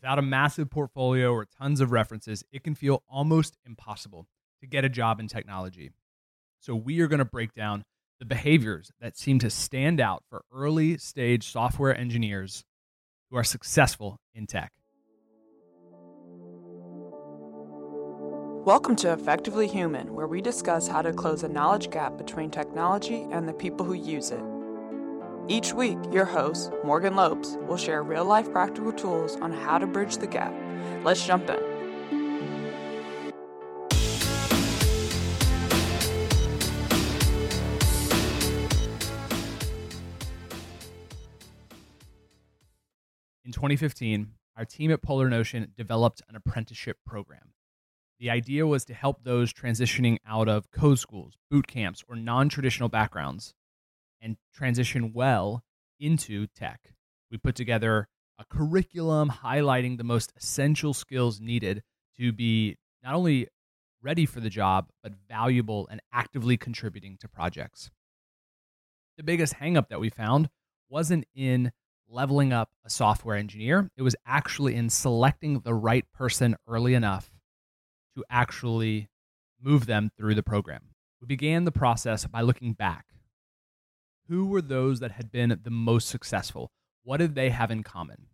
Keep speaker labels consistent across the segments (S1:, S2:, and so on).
S1: Without a massive portfolio or tons of references, it can feel almost impossible to get a job in technology. So, we are going to break down the behaviors that seem to stand out for early stage software engineers who are successful in tech.
S2: Welcome to Effectively Human, where we discuss how to close a knowledge gap between technology and the people who use it. Each week, your host, Morgan Lopes, will share real life practical tools on how to bridge the gap. Let's jump in.
S1: In 2015, our team at Polar Notion developed an apprenticeship program. The idea was to help those transitioning out of code schools, boot camps, or non traditional backgrounds and transition well into tech. We put together a curriculum highlighting the most essential skills needed to be not only ready for the job, but valuable and actively contributing to projects. The biggest hangup that we found wasn't in leveling up a software engineer, it was actually in selecting the right person early enough to actually move them through the program. We began the process by looking back who were those that had been the most successful? What did they have in common?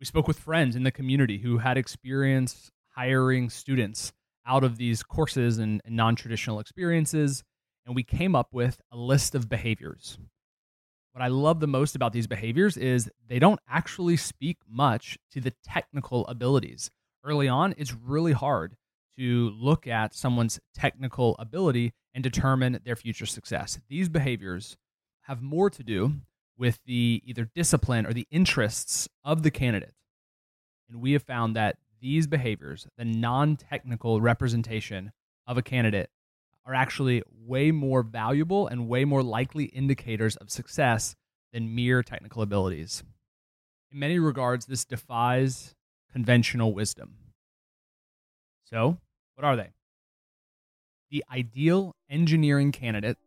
S1: We spoke with friends in the community who had experience hiring students out of these courses and, and non traditional experiences, and we came up with a list of behaviors. What I love the most about these behaviors is they don't actually speak much to the technical abilities. Early on, it's really hard to look at someone's technical ability and determine their future success. These behaviors have more to do with the either discipline or the interests of the candidate. And we have found that these behaviors, the non technical representation of a candidate, are actually way more valuable and way more likely indicators of success than mere technical abilities. In many regards, this defies conventional wisdom. So, what are they? The ideal engineering candidate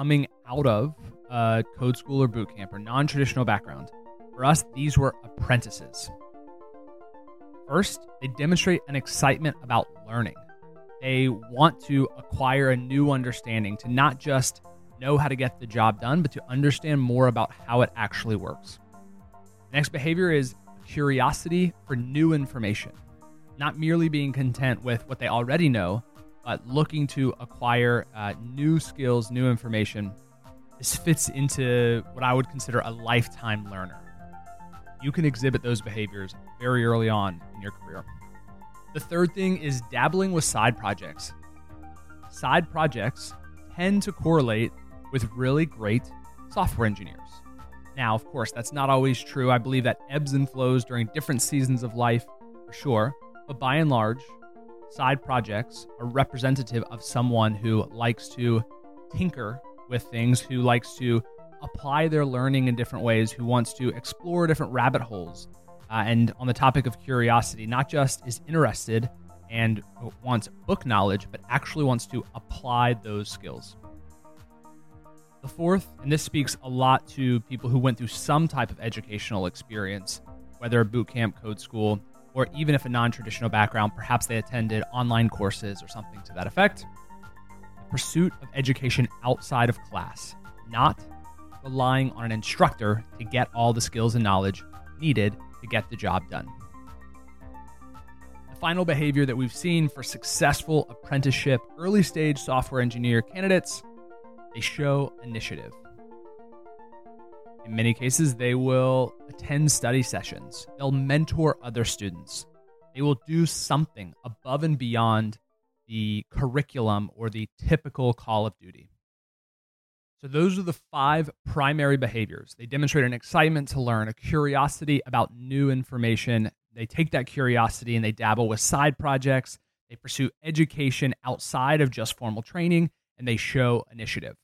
S1: coming out of uh, code school or boot camp or non traditional background. For us, these were apprentices. First, they demonstrate an excitement about learning. They want to acquire a new understanding to not just know how to get the job done, but to understand more about how it actually works. Next behavior is curiosity for new information, not merely being content with what they already know, but looking to acquire uh, new skills, new information. This fits into what I would consider a lifetime learner. You can exhibit those behaviors very early on in your career. The third thing is dabbling with side projects. Side projects tend to correlate with really great software engineers. Now, of course, that's not always true. I believe that ebbs and flows during different seasons of life, for sure. But by and large, side projects are representative of someone who likes to tinker with things, who likes to apply their learning in different ways, who wants to explore different rabbit holes. Uh, and on the topic of curiosity, not just is interested and wants book knowledge, but actually wants to apply those skills. The fourth, and this speaks a lot to people who went through some type of educational experience, whether boot camp, code school, or even if a non traditional background, perhaps they attended online courses or something to that effect. The pursuit of education outside of class, not relying on an instructor to get all the skills and knowledge needed to get the job done. The final behavior that we've seen for successful apprenticeship early stage software engineer candidates they show initiative. In many cases, they will attend study sessions, they'll mentor other students, they will do something above and beyond the curriculum or the typical call of duty. So, those are the five primary behaviors. They demonstrate an excitement to learn, a curiosity about new information. They take that curiosity and they dabble with side projects. They pursue education outside of just formal training, and they show initiative.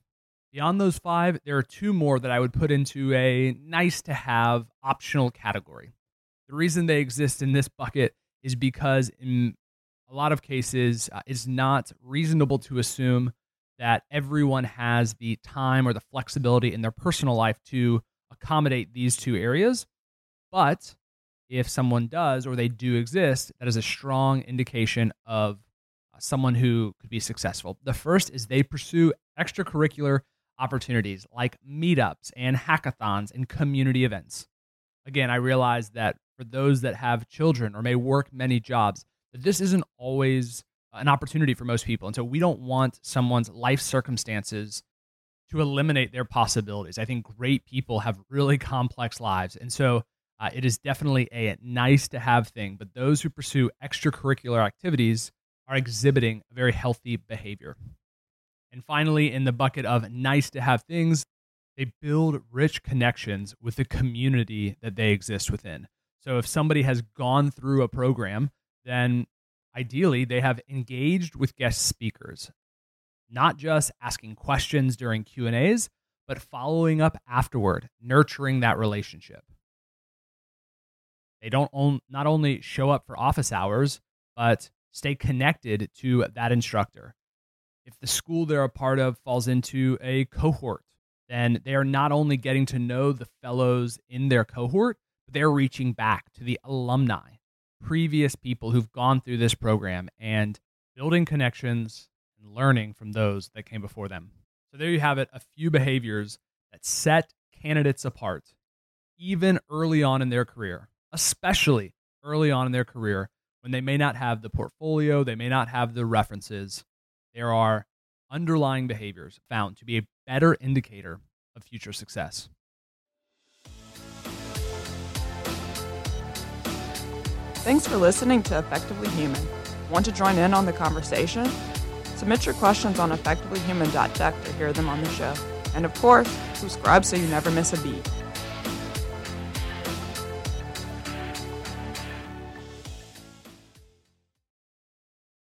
S1: Beyond those five, there are two more that I would put into a nice to have optional category. The reason they exist in this bucket is because in a lot of cases, uh, it's not reasonable to assume that everyone has the time or the flexibility in their personal life to accommodate these two areas. But if someone does or they do exist, that is a strong indication of uh, someone who could be successful. The first is they pursue extracurricular opportunities like meetups and hackathons and community events. Again, I realize that for those that have children or may work many jobs, that this isn't always an opportunity for most people. And so we don't want someone's life circumstances to eliminate their possibilities. I think great people have really complex lives. And so uh, it is definitely a nice to have thing. But those who pursue extracurricular activities are exhibiting a very healthy behavior. And finally, in the bucket of nice to have things, they build rich connections with the community that they exist within. So if somebody has gone through a program, then ideally they have engaged with guest speakers, not just asking questions during Q&As, but following up afterward, nurturing that relationship. They don't own, not only show up for office hours, but stay connected to that instructor. If the school they're a part of falls into a cohort, then they are not only getting to know the fellows in their cohort, but they're reaching back to the alumni, previous people who've gone through this program and building connections and learning from those that came before them. So there you have it, a few behaviors that set candidates apart, even early on in their career, especially early on in their career when they may not have the portfolio, they may not have the references, there are underlying behaviors found to be a better indicator of future success.
S2: Thanks for listening to Effectively Human. Want to join in on the conversation? Submit your questions on effectivelyhuman.tech to hear them on the show. And of course, subscribe so you never miss a beat.